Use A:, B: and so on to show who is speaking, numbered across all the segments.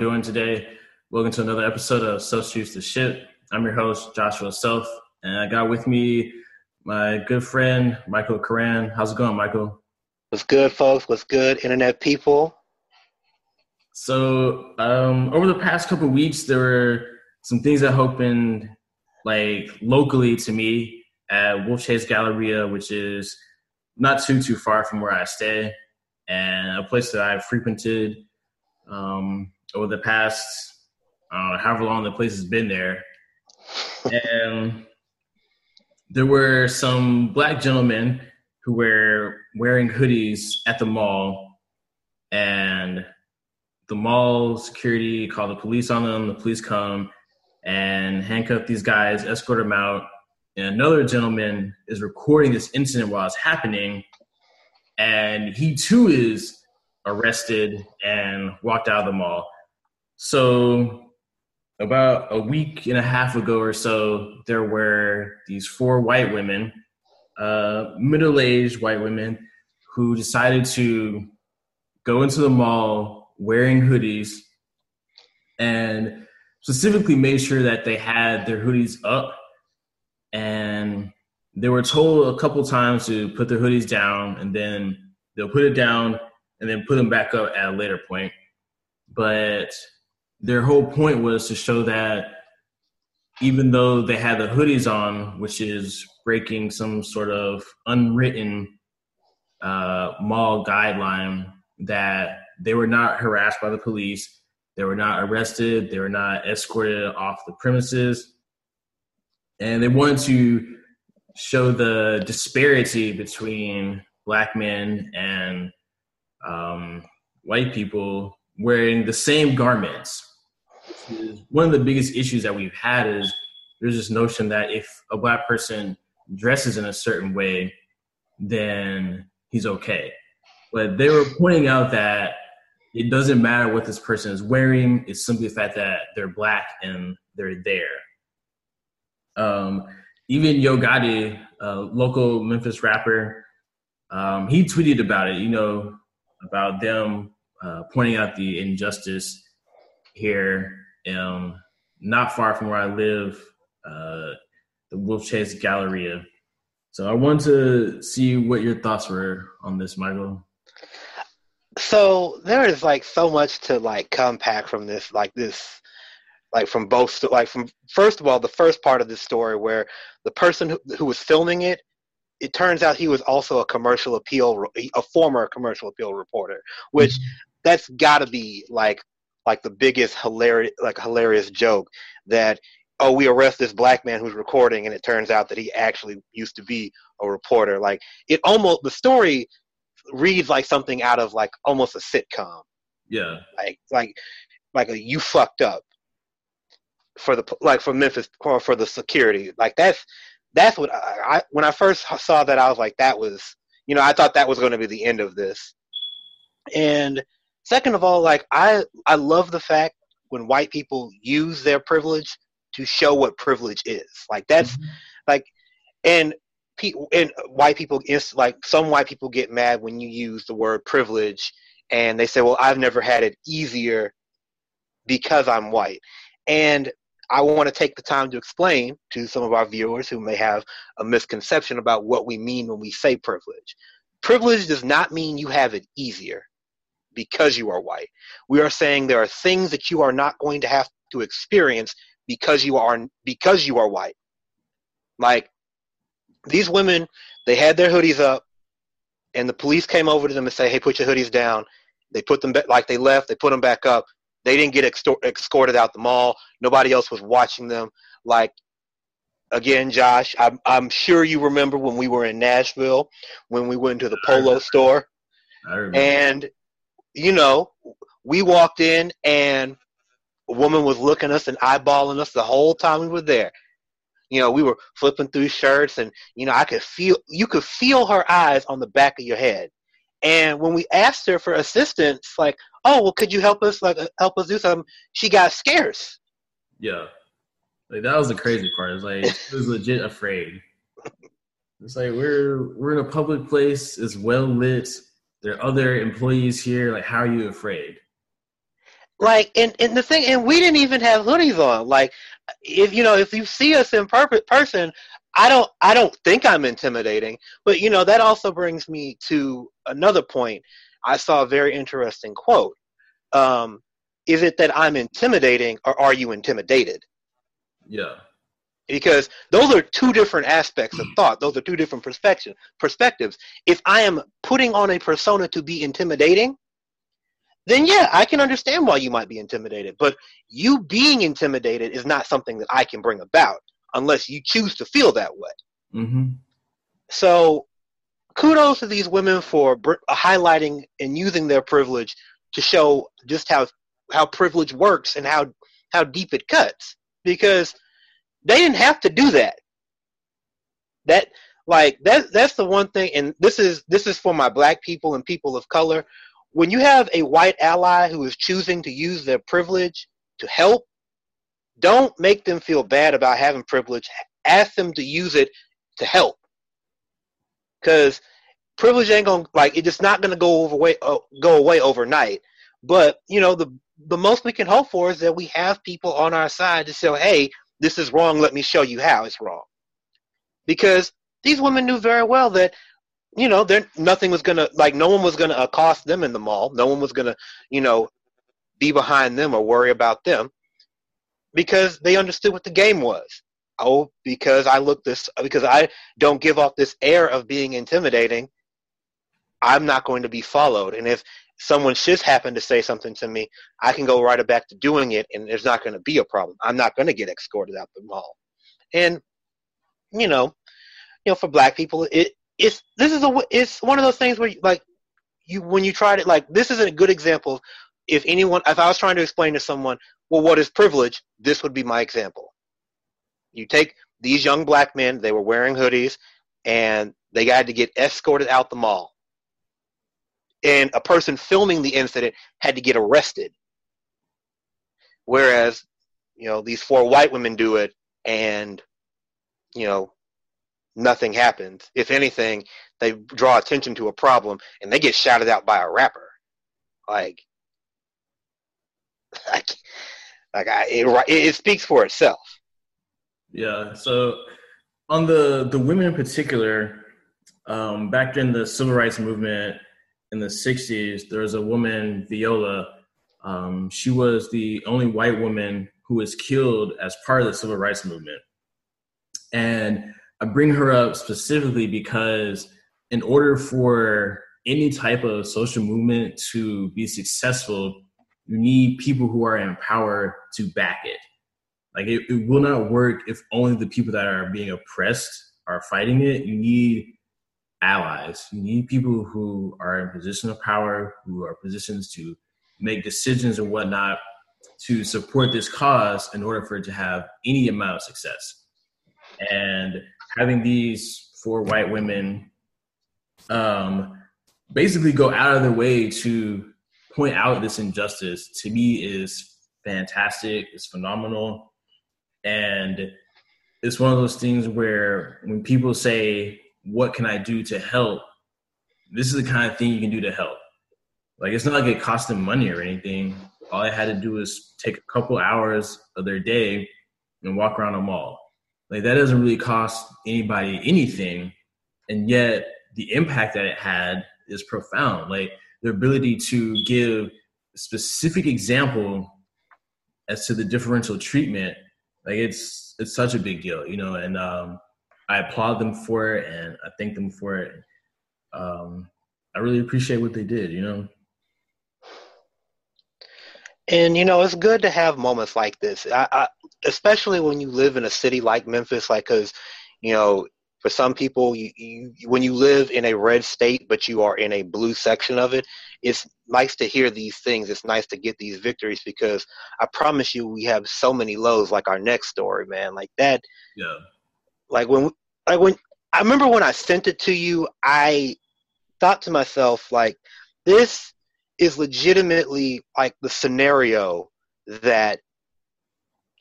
A: doing today? Welcome to another episode of Substitutes to Shit. I'm your host, Joshua Self, and I got with me my good friend, Michael Cohran. How's it going, Michael?
B: What's good, folks? What's good, internet people?
A: So, um, over the past couple weeks, there were some things that happened, like locally to me at Wolfchase Galleria, which is not too too far from where I stay, and a place that I've frequented um, over the past uh, however long the place has been there. and there were some black gentlemen who were wearing hoodies at the mall, and the mall security called the police on them. The police come and handcuff these guys, escort them out. And another gentleman is recording this incident while it's happening, and he too is arrested and walked out of the mall. So about a week and a half ago or so, there were these four white women, uh, middle aged white women, who decided to go into the mall wearing hoodies and specifically made sure that they had their hoodies up. And they were told a couple times to put their hoodies down and then they'll put it down and then put them back up at a later point. But their whole point was to show that even though they had the hoodies on, which is breaking some sort of unwritten uh, mall guideline, that they were not harassed by the police, they were not arrested, they were not escorted off the premises, and they wanted to show the disparity between black men and um, white people wearing the same garments one of the biggest issues that we've had is there's this notion that if a black person dresses in a certain way, then he's okay. But they were pointing out that it doesn't matter what this person is wearing, it's simply the fact that they're black and they're there. Um, even Yo Gotti, a local Memphis rapper, um, he tweeted about it, you know, about them uh, pointing out the injustice here um, not far from where I live, uh, the Wolfchase Galleria. So I want to see what your thoughts were on this, Michael.
B: So there is like so much to like compact from this, like this, like from both, like from first of all, the first part of this story where the person who, who was filming it, it turns out he was also a commercial appeal, a former commercial appeal reporter, which mm-hmm. that's got to be like like the biggest hilarious like hilarious joke that oh we arrest this black man who's recording and it turns out that he actually used to be a reporter. Like it almost the story reads like something out of like almost a sitcom.
A: Yeah.
B: Like like like a you fucked up for the like for Memphis or for the security. Like that's that's what I, I when I first saw that I was like that was you know I thought that was going to be the end of this. And Second of all, like I I love the fact when white people use their privilege to show what privilege is. Like that's mm-hmm. like and people and white people like some white people get mad when you use the word privilege and they say, "Well, I've never had it easier because I'm white." And I want to take the time to explain to some of our viewers who may have a misconception about what we mean when we say privilege. Privilege does not mean you have it easier because you are white. We are saying there are things that you are not going to have to experience because you are because you are white. Like these women, they had their hoodies up, and the police came over to them and say, "Hey, put your hoodies down." They put them back, like they left. They put them back up. They didn't get extor- escorted out the mall. Nobody else was watching them. Like again, Josh, I'm, I'm sure you remember when we were in Nashville when we went to the Polo store, and you know, we walked in and a woman was looking us and eyeballing us the whole time we were there. You know, we were flipping through shirts, and you know, I could feel you could feel her eyes on the back of your head. And when we asked her for assistance, like, "Oh, well, could you help us? Like, help us do something?" She got scarce.
A: Yeah, like that was the crazy part. It's like she was legit afraid. It's like we're we're in a public place. It's well lit. There are other employees here. Like, how are you afraid?
B: Like, and, and the thing, and we didn't even have hoodies on. Like, if you know, if you see us in per- person, I don't, I don't think I'm intimidating. But you know, that also brings me to another point. I saw a very interesting quote. Um, is it that I'm intimidating, or are you intimidated?
A: Yeah
B: because those are two different aspects of thought. Those are two different perspective, perspectives. If i am putting on a persona to be intimidating then yeah i can understand why you might be intimidated. But you being intimidated is not something that i can bring about unless you choose to feel that way.
A: Mm-hmm.
B: so kudos to these women for br- highlighting and using their privilege to show just how how privilege works and how how deep it cuts. Because they didn't have to do that. That like that that's the one thing and this is this is for my black people and people of color. When you have a white ally who is choosing to use their privilege to help, don't make them feel bad about having privilege. Ask them to use it to help. Cuz privilege ain't going to like it's just not going to go away uh, go away overnight. But, you know, the the most we can hope for is that we have people on our side to say, "Hey, this is wrong. Let me show you how it's wrong. Because these women knew very well that, you know, there nothing was gonna like no one was gonna accost them in the mall. No one was gonna, you know, be behind them or worry about them because they understood what the game was. Oh, because I look this because I don't give off this air of being intimidating. I'm not going to be followed. And if someone just happened to say something to me, I can go right back to doing it, and there's not going to be a problem. I'm not going to get escorted out the mall. And you know, you know, for black people, it it's this is a it's one of those things where you, like you when you try to like this is a good example. If anyone, if I was trying to explain to someone, well, what is privilege? This would be my example. You take these young black men; they were wearing hoodies, and they had to get escorted out the mall and a person filming the incident had to get arrested. Whereas, you know, these four white women do it and, you know, nothing happens. If anything, they draw attention to a problem and they get shouted out by a rapper. Like, like, like I, it, it speaks for itself.
A: Yeah. So on the the women in particular, um, back in the civil rights movement, in the 60s, there was a woman, Viola. Um, she was the only white woman who was killed as part of the civil rights movement. And I bring her up specifically because, in order for any type of social movement to be successful, you need people who are in power to back it. Like, it, it will not work if only the people that are being oppressed are fighting it. You need allies. You need people who are in position of power, who are positions to make decisions and whatnot to support this cause in order for it to have any amount of success. And having these four white women um, basically go out of their way to point out this injustice to me is fantastic. It's phenomenal. And it's one of those things where when people say what can I do to help? This is the kind of thing you can do to help. Like it's not like it cost them money or anything. All I had to do was take a couple hours of their day and walk around a mall. Like that doesn't really cost anybody anything, and yet the impact that it had is profound. Like their ability to give specific example as to the differential treatment, like it's it's such a big deal, you know. And um, I applaud them for it and I thank them for it. Um, I really appreciate what they did, you know.
B: And you know, it's good to have moments like this, I, I, especially when you live in a city like Memphis. Like, because you know, for some people, you, you, when you live in a red state but you are in a blue section of it, it's nice to hear these things. It's nice to get these victories because I promise you, we have so many lows. Like our next story, man. Like that.
A: Yeah.
B: Like when, like when I remember when I sent it to you, I thought to myself, like, this is legitimately like the scenario that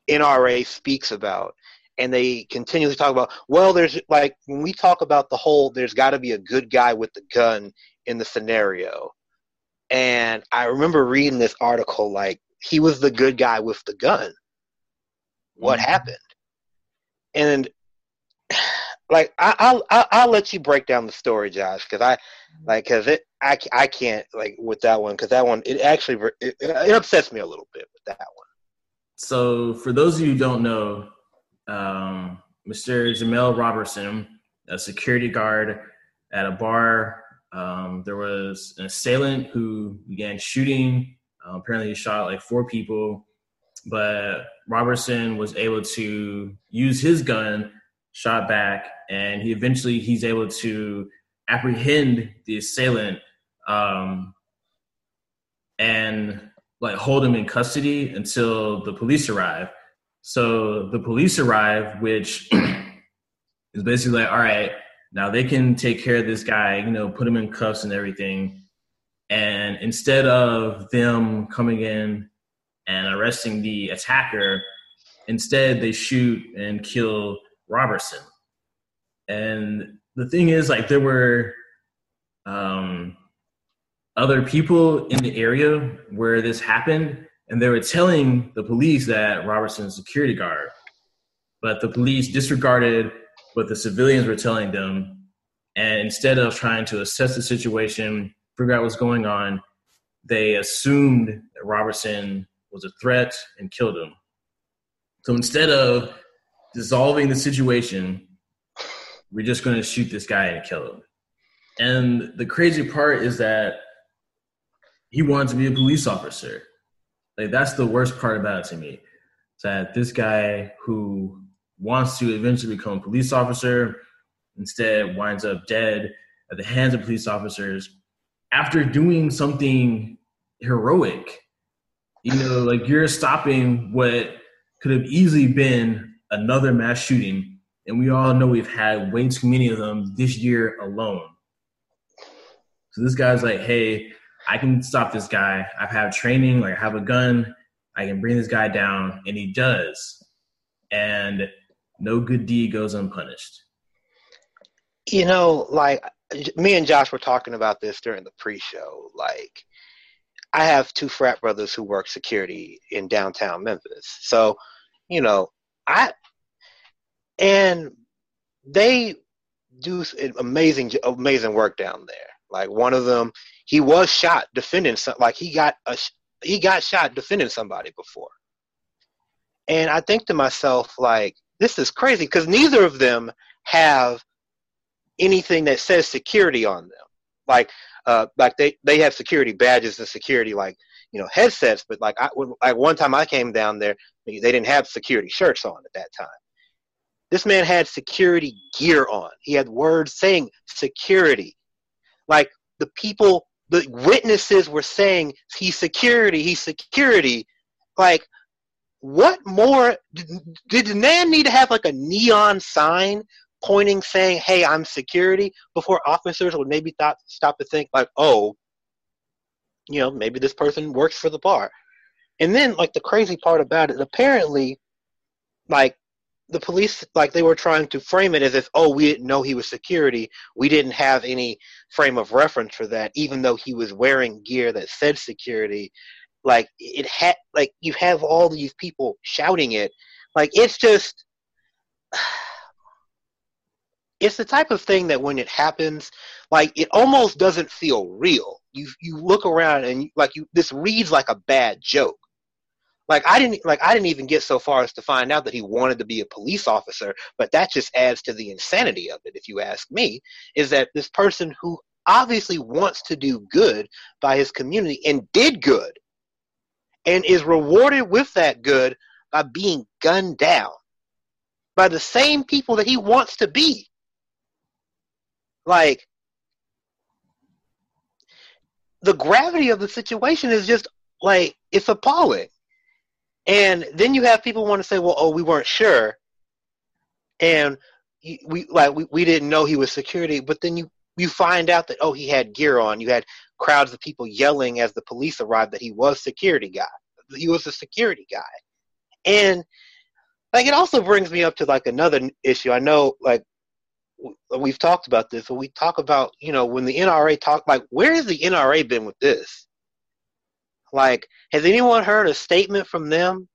B: NRA speaks about. And they continually talk about, well, there's like, when we talk about the whole, there's got to be a good guy with the gun in the scenario. And I remember reading this article, like, he was the good guy with the gun. What mm-hmm. happened? And like I, will I'll I'll let you break down the story, Josh, because I like because it I, I can't like with that one because that one it actually it, it, upsets me a little bit with that one.
A: So for those of you who don't know, um, Mr. Jemel Roberson, a security guard at a bar, um, there was an assailant who began shooting. Uh, apparently, he shot like four people, but Roberson was able to use his gun shot back, and he eventually he's able to apprehend the assailant um, and like hold him in custody until the police arrive. So the police arrive, which is basically like, all right, now they can take care of this guy, you know, put him in cuffs and everything. And instead of them coming in and arresting the attacker, instead they shoot and kill Roberson. And the thing is, like, there were um, other people in the area where this happened, and they were telling the police that Roberson's security guard. But the police disregarded what the civilians were telling them. And instead of trying to assess the situation, figure out what's going on, they assumed that Roberson was a threat and killed him. So instead of dissolving the situation. We're just going to shoot this guy and kill him. And the crazy part is that he wanted to be a police officer. Like that's the worst part about it to me. That this guy who wants to eventually become a police officer instead winds up dead at the hands of police officers after doing something heroic. You know, like you're stopping what could have easily been another mass shooting, and we all know we've had way too many of them this year alone. So this guy's like, hey, I can stop this guy. I have training, like I have a gun, I can bring this guy down, and he does. And no good deed goes unpunished.
B: You know, like me and Josh were talking about this during the pre-show. Like, I have two frat brothers who work security in downtown Memphis. So, you know, I and they do amazing amazing work down there. Like one of them, he was shot defending some, like he got a he got shot defending somebody before. And I think to myself, like, this is crazy because neither of them have anything that says security on them. Like, uh, like they, they have security badges and security like you know headsets, but like I like one time I came down there, they didn't have security shirts on at that time. This man had security gear on. He had words saying security. Like the people, the witnesses were saying, he's security, he's security. Like, what more? Did, the man need to have like a neon sign pointing saying, hey, I'm security before officers would maybe thought, stop to think, like, oh, you know, maybe this person works for the bar. And then, like, the crazy part about it, apparently, like, the police like they were trying to frame it as if oh we didn't know he was security. We didn't have any frame of reference for that even though he was wearing gear that said security. Like it had like you have all these people shouting it. Like it's just it's the type of thing that when it happens like it almost doesn't feel real. You you look around and like you this reads like a bad joke like I didn't like I didn't even get so far as to find out that he wanted to be a police officer, but that just adds to the insanity of it if you ask me, is that this person who obviously wants to do good by his community and did good and is rewarded with that good by being gunned down by the same people that he wants to be. Like the gravity of the situation is just like it's appalling. And then you have people want to say, "Well, oh, we weren't sure," and we like we, we didn't know he was security. But then you you find out that oh, he had gear on. You had crowds of people yelling as the police arrived that he was security guy. He was a security guy, and like it also brings me up to like another issue. I know like we've talked about this, but we talk about you know when the NRA talk like where has the NRA been with this? Like, has anyone heard a statement from them?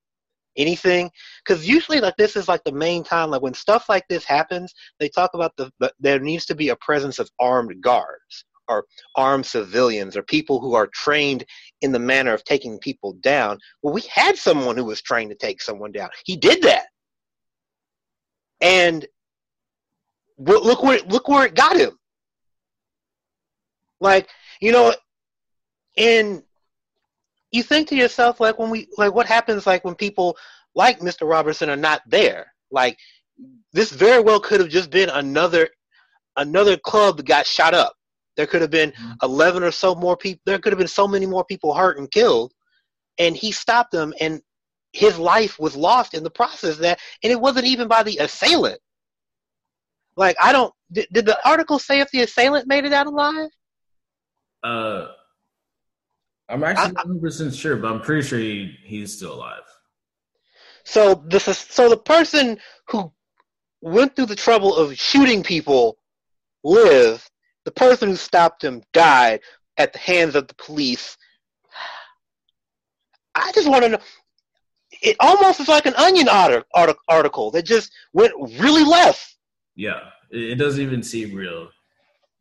B: Anything? Because usually, like this is like the main time. Like when stuff like this happens, they talk about the, the there needs to be a presence of armed guards or armed civilians or people who are trained in the manner of taking people down. Well, we had someone who was trained to take someone down. He did that, and look where look where it got him. Like you know, and you think to yourself like when we like what happens like when people like Mr. Roberson are not there. Like this very well could have just been another another club that got shot up. There could have been mm-hmm. eleven or so more people. There could have been so many more people hurt and killed, and he stopped them, and his life was lost in the process. That and it wasn't even by the assailant. Like I don't. Did, did the article say if the assailant made it out alive?
A: Uh, I'm actually not 100 percent sure, but I'm pretty sure he, he's still alive.
B: So this is so the person who went through the trouble of shooting people lived. The person who stopped him died at the hands of the police. I just want to know. It almost is like an onion article that just went really left.
A: Yeah, it doesn't even seem real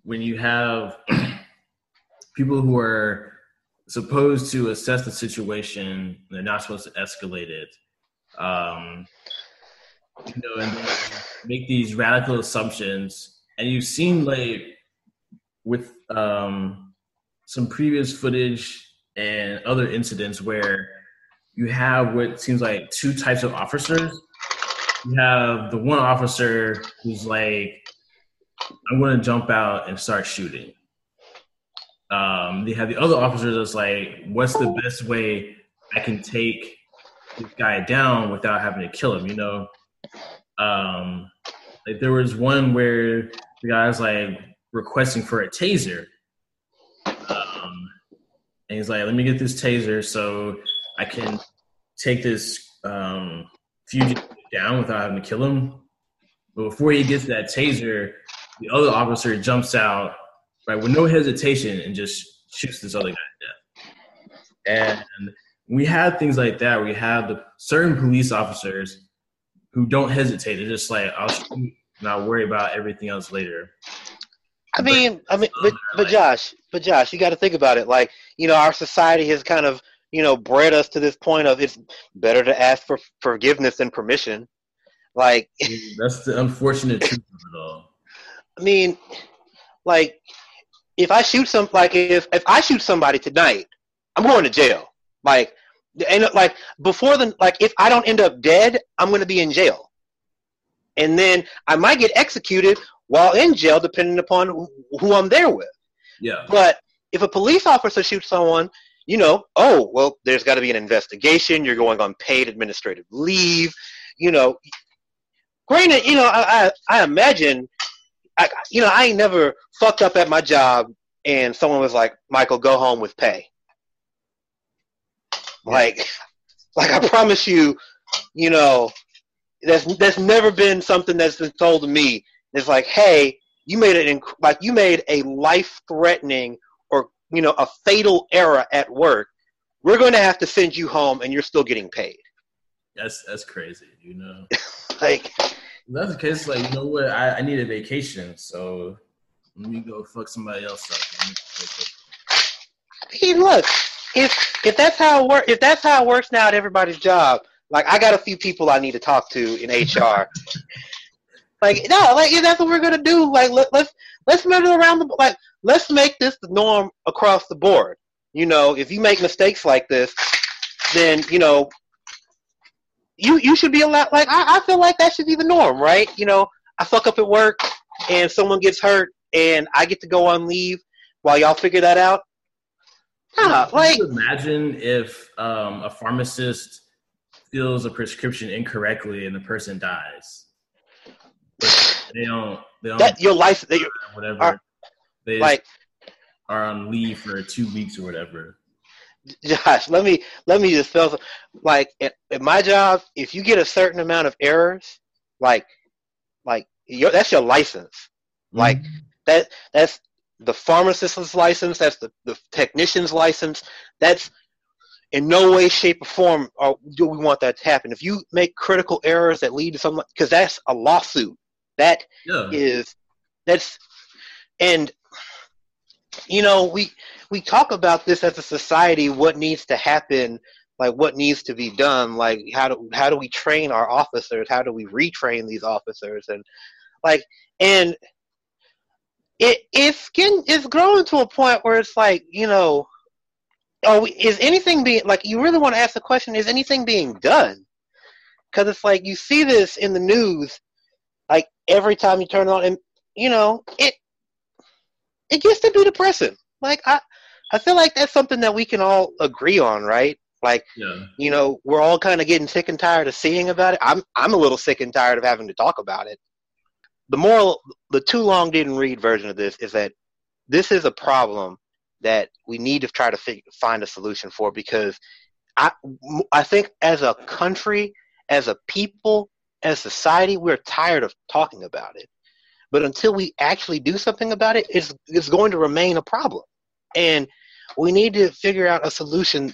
A: when you have people who are supposed to assess the situation. They're not supposed to escalate it. Um, you know, and make these radical assumptions. And you've seen like with um, some previous footage and other incidents where you have what seems like two types of officers you have the one officer who's like, I'm going to jump out and start shooting. Um, they have the other officers that's like, what's the best way I can take this guy down without having to kill him, you know? Um, like there was one where the guy's like requesting for a taser. Um, and he's like, let me get this taser so I can take this um, fugitive down without having to kill him. But before he gets that taser, the other officer jumps out right with no hesitation and just shoots this other guy to death. And we have things like that. We have the certain police officers who don't hesitate. They're just like, I'll shoot and I'll worry about everything else later.
B: I mean, I mean, but, but Josh, but Josh, you got to think about it. Like, you know, our society has kind of you know, bred us to this point of it's better to ask for forgiveness than permission. Like
A: that's the unfortunate truth of it all.
B: I mean, like if I shoot some, like if if I shoot somebody tonight, I'm going to jail. Like, and like before the like if I don't end up dead, I'm going to be in jail, and then I might get executed while in jail, depending upon who, who I'm there with.
A: Yeah.
B: But if a police officer shoots someone, you know, oh, well, there's got to be an investigation. You're going on paid administrative leave. You know, granted, you know, I, I, I imagine, I, you know, I ain't never fucked up at my job and someone was like, Michael, go home with pay. Like, like I promise you, you know, that's that's never been something that's been told to me. It's like, hey, you made an inc- like you made a life threatening or you know, a fatal error at work, we're going to have to send you home and you're still getting paid.
A: That's that's crazy, you know.
B: like
A: that's the case. Like you know what? I, I need a vacation, so let me go fuck somebody else up.
B: I mean, look, if if that's how it work, if that's how it works now at everybody's job, like I got a few people I need to talk to in HR. like no, like if that's what we're gonna do, like let, let's let's measure around the like let's make this the norm across the board. You know, if you make mistakes like this, then you know you you should be allowed. Like I, I feel like that should be the norm, right? You know, I fuck up at work and someone gets hurt and I get to go on leave while y'all figure that out. Yeah, like
A: imagine if um, a pharmacist fills a prescription incorrectly and the person dies. But they don't. They don't.
B: That your life. They,
A: whatever. Are,
B: they like
A: are on leave for two weeks or whatever.
B: Josh, let me let me just tell like at, at, my job, if you get a certain amount of errors, like like your, that's your license. Mm-hmm. Like that that's the pharmacist's license, that's the, the technician's license. That's in no way, shape, or form or do we want that to happen. If you make critical errors that lead to something, because that's a lawsuit. That yeah. is that's and you know we we talk about this as a society what needs to happen like what needs to be done like how do how do we train our officers? How do we retrain these officers? And like and it it's getting it's growing to a point where it's like you know oh is anything being like you really want to ask the question is anything being done? Because it's like you see this in the news like every time you turn on and you know it it gets to be depressing like i i feel like that's something that we can all agree on right like yeah. you know we're all kind of getting sick and tired of seeing about it i'm i'm a little sick and tired of having to talk about it the moral, the too long didn't read version of this is that this is a problem that we need to try to fig- find a solution for because I, I think as a country, as a people, as society, we're tired of talking about it. But until we actually do something about it, it's, it's going to remain a problem. And we need to figure out a solution,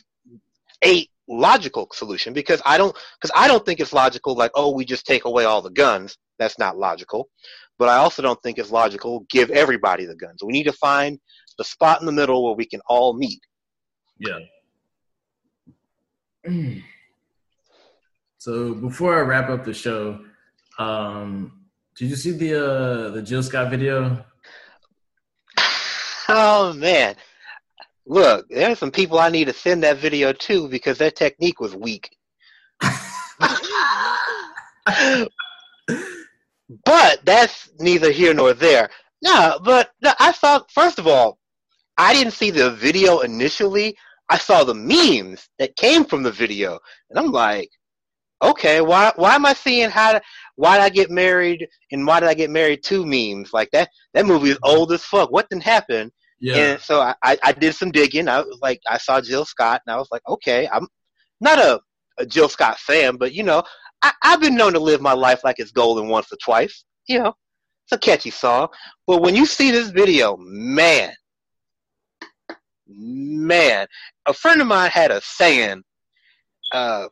B: a logical solution, because I don't, because I don't think it's logical. Like, oh, we just take away all the guns. That's not logical. But I also don't think it's logical give everybody the guns. We need to find the spot in the middle where we can all meet.
A: Yeah. so before I wrap up the show, um, did you see the uh, the Jill Scott video?
B: Oh man. Look, there are some people I need to send that video to because their technique was weak. But that's neither here nor there. No, but no, I saw, first of all, I didn't see the video initially. I saw the memes that came from the video. And I'm like, okay, why why am I seeing how why did I get married and why did I get married to memes? Like that that movie is old as fuck. What didn't happen? Yeah. And so I, I, I did some digging. I was like I saw Jill Scott and I was like, okay, I'm not a, a Jill Scott fan, but you know, I, I've been known to live my life like it's golden once or twice. You know, it's a catchy song. But when you see this video, man, man, a friend of mine had a saying, uh,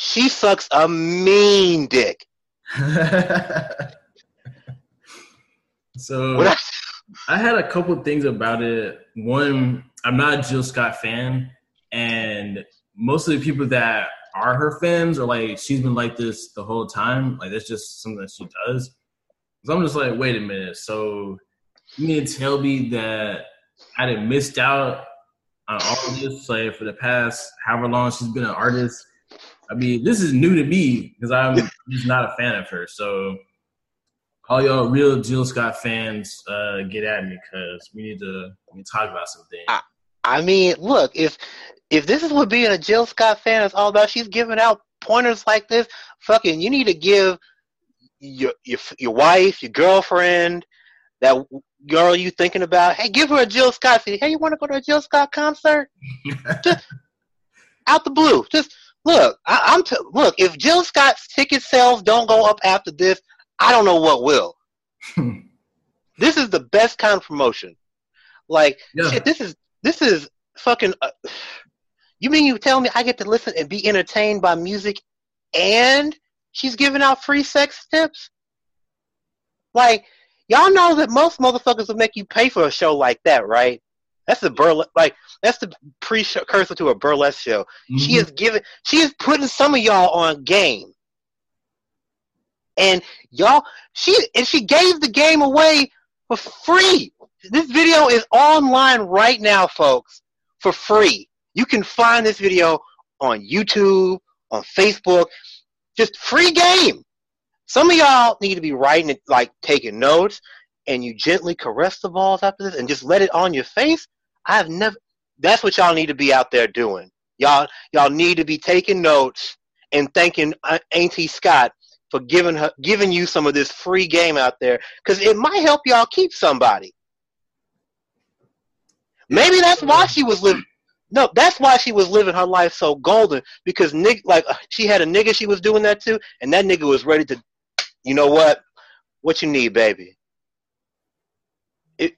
B: she sucks a mean dick.
A: so I, I had a couple things about it. One, I'm not a Jill Scott fan, and most of the people that are her fans are like she's been like this the whole time. Like that's just something that she does. So I'm just like, wait a minute. So you mean to tell me that I didn't missed out on all of this like for the past however long she's been an artist? I mean, this is new to me because I'm just not a fan of her. So all y'all real Jill Scott fans, uh, get at me because we need to we need to talk about something.
B: I, I mean, look if if this is what being a Jill Scott fan is all about, she's giving out pointers like this. Fucking, you need to give your your your wife, your girlfriend, that girl you thinking about. Hey, give her a Jill Scott. Say, hey, you want to go to a Jill Scott concert? just out the blue. Just look. I, am t- look. If Jill Scott's ticket sales don't go up after this, I don't know what will. this is the best kind of promotion. Like yeah. shit, this is this is fucking. Uh, you mean you tell me I get to listen and be entertained by music, and she's giving out free sex tips? Like, y'all know that most motherfuckers will make you pay for a show like that, right? That's the burlesque, like that's the precursor to a burlesque show. Mm-hmm. She is giving, she is putting some of y'all on game, and y'all, she and she gave the game away for free. This video is online right now, folks, for free. You can find this video on YouTube, on Facebook, just free game. Some of y'all need to be writing it, like taking notes, and you gently caress the balls after this and just let it on your face. I've never, That's what y'all need to be out there doing. Y'all, y'all need to be taking notes and thanking uh, Auntie Scott for giving her, giving you some of this free game out there, because it might help y'all keep somebody. Maybe that's why she was living. No, that's why she was living her life so golden because nig- like uh, she had a nigga she was doing that to, and that nigga was ready to, you know what, what you need, baby. It,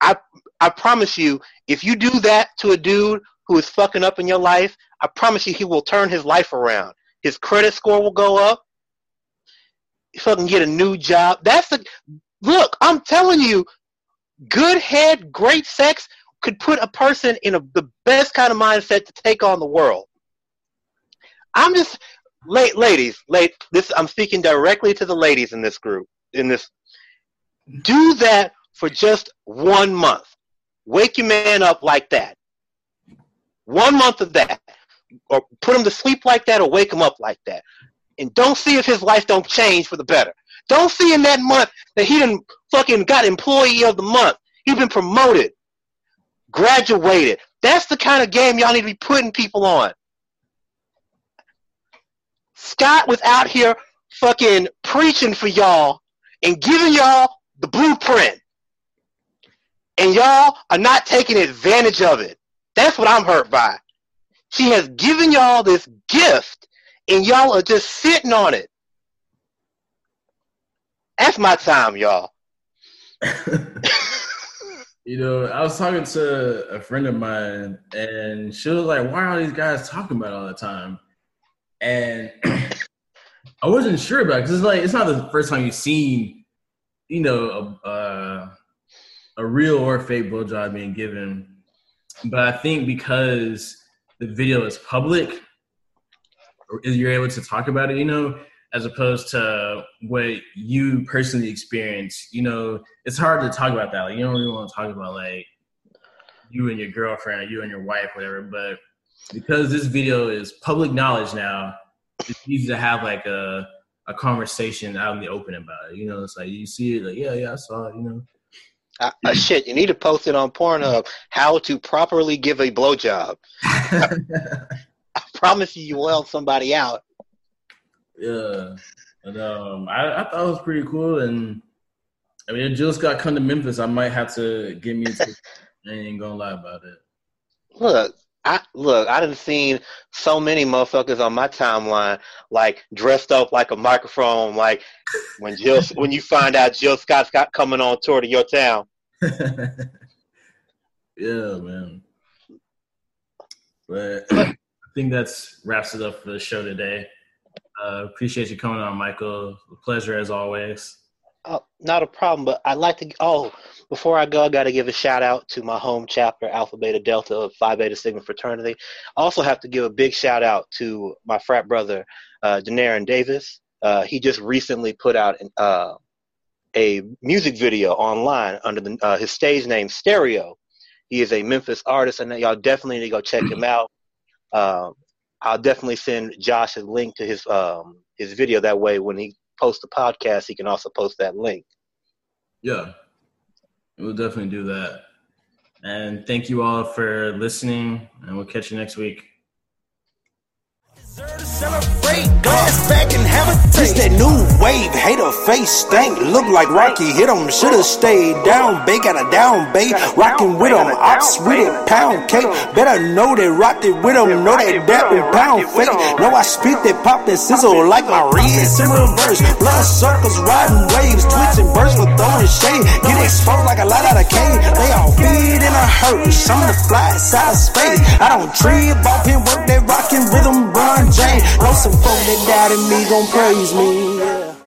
B: I I promise you, if you do that to a dude who is fucking up in your life, I promise you he will turn his life around. His credit score will go up. Fucking get a new job. That's the look. I'm telling you, good head, great sex could put a person in a, the best kind of mindset to take on the world. I'm just, late ladies, late. This I'm speaking directly to the ladies in this group. In this, do that for just one month. Wake your man up like that. One month of that, or put him to sleep like that, or wake him up like that, and don't see if his life don't change for the better. Don't see in that month that he didn't fucking got employee of the month. He's been promoted graduated. That's the kind of game y'all need to be putting people on. Scott was out here fucking preaching for y'all and giving y'all the blueprint. And y'all are not taking advantage of it. That's what I'm hurt by. She has given y'all this gift and y'all are just sitting on it. That's my time, y'all.
A: You know, I was talking to a friend of mine, and she was like, "Why are these guys talking about it all the time?" And I wasn't sure about because it, it's like it's not the first time you've seen, you know, a, a, a real or fake blowjob being given. But I think because the video is public, you're able to talk about it. You know, as opposed to what you personally experience. You know, it's hard to talk about that. Like, you don't really want to talk about like you and your girlfriend or you and your wife, whatever. But because this video is public knowledge now, it's easy to have like a a conversation out in the open about it. You know, it's like you see it, like yeah, yeah, I saw it. You know.
B: Uh, uh, shit, you need to post it on Pornhub. How to properly give a blowjob. I promise you, you will help somebody out.
A: Yeah, and um, I, I thought it was pretty cool. And I mean, if Jill Scott come to Memphis, I might have to get me. Into, I ain't gonna lie about it.
B: Look, I look. I done seen so many motherfuckers on my timeline, like dressed up like a microphone, like when Jill, when you find out Jill Scott's got coming on tour to your town.
A: yeah, man. But I think that's wraps it up for the show today. Uh, appreciate you coming on, Michael. pleasure as always.
B: Oh, not a problem, but I'd like to. Oh, before I go, I got to give a shout out to my home chapter, Alpha Beta Delta of Phi Beta Sigma Fraternity. I Also, have to give a big shout out to my frat brother, uh, Denarin Davis. Uh, he just recently put out an, uh, a music video online under the, uh, his stage name Stereo. He is a Memphis artist, and y'all definitely need to go check him out. Um, I'll definitely send Josh a link to his um, his video. That way, when he posts the podcast, he can also post that link.
A: Yeah, we'll definitely do that. And thank you all for listening, and we'll catch you next week.
C: Celebrate, glass back and have a taste. that new wave, hater face stank. Look like Rocky hit him, should've stayed down. Bay got a down bay, rockin' with him. Ops with it, pound cake. Better know that rocked it with him. Know that dap and pound fake. Know I spit that pop and sizzle like my wrist in reverse. Blood circles, riding waves, twitching bursts for throwing shade. Get exposed like a lot out of cane. They all feed in a hurt. Some of the fly side of space. I don't trip off him, work that rockin' rhythm, run. James. Know some folk that doubted me gon' praise me.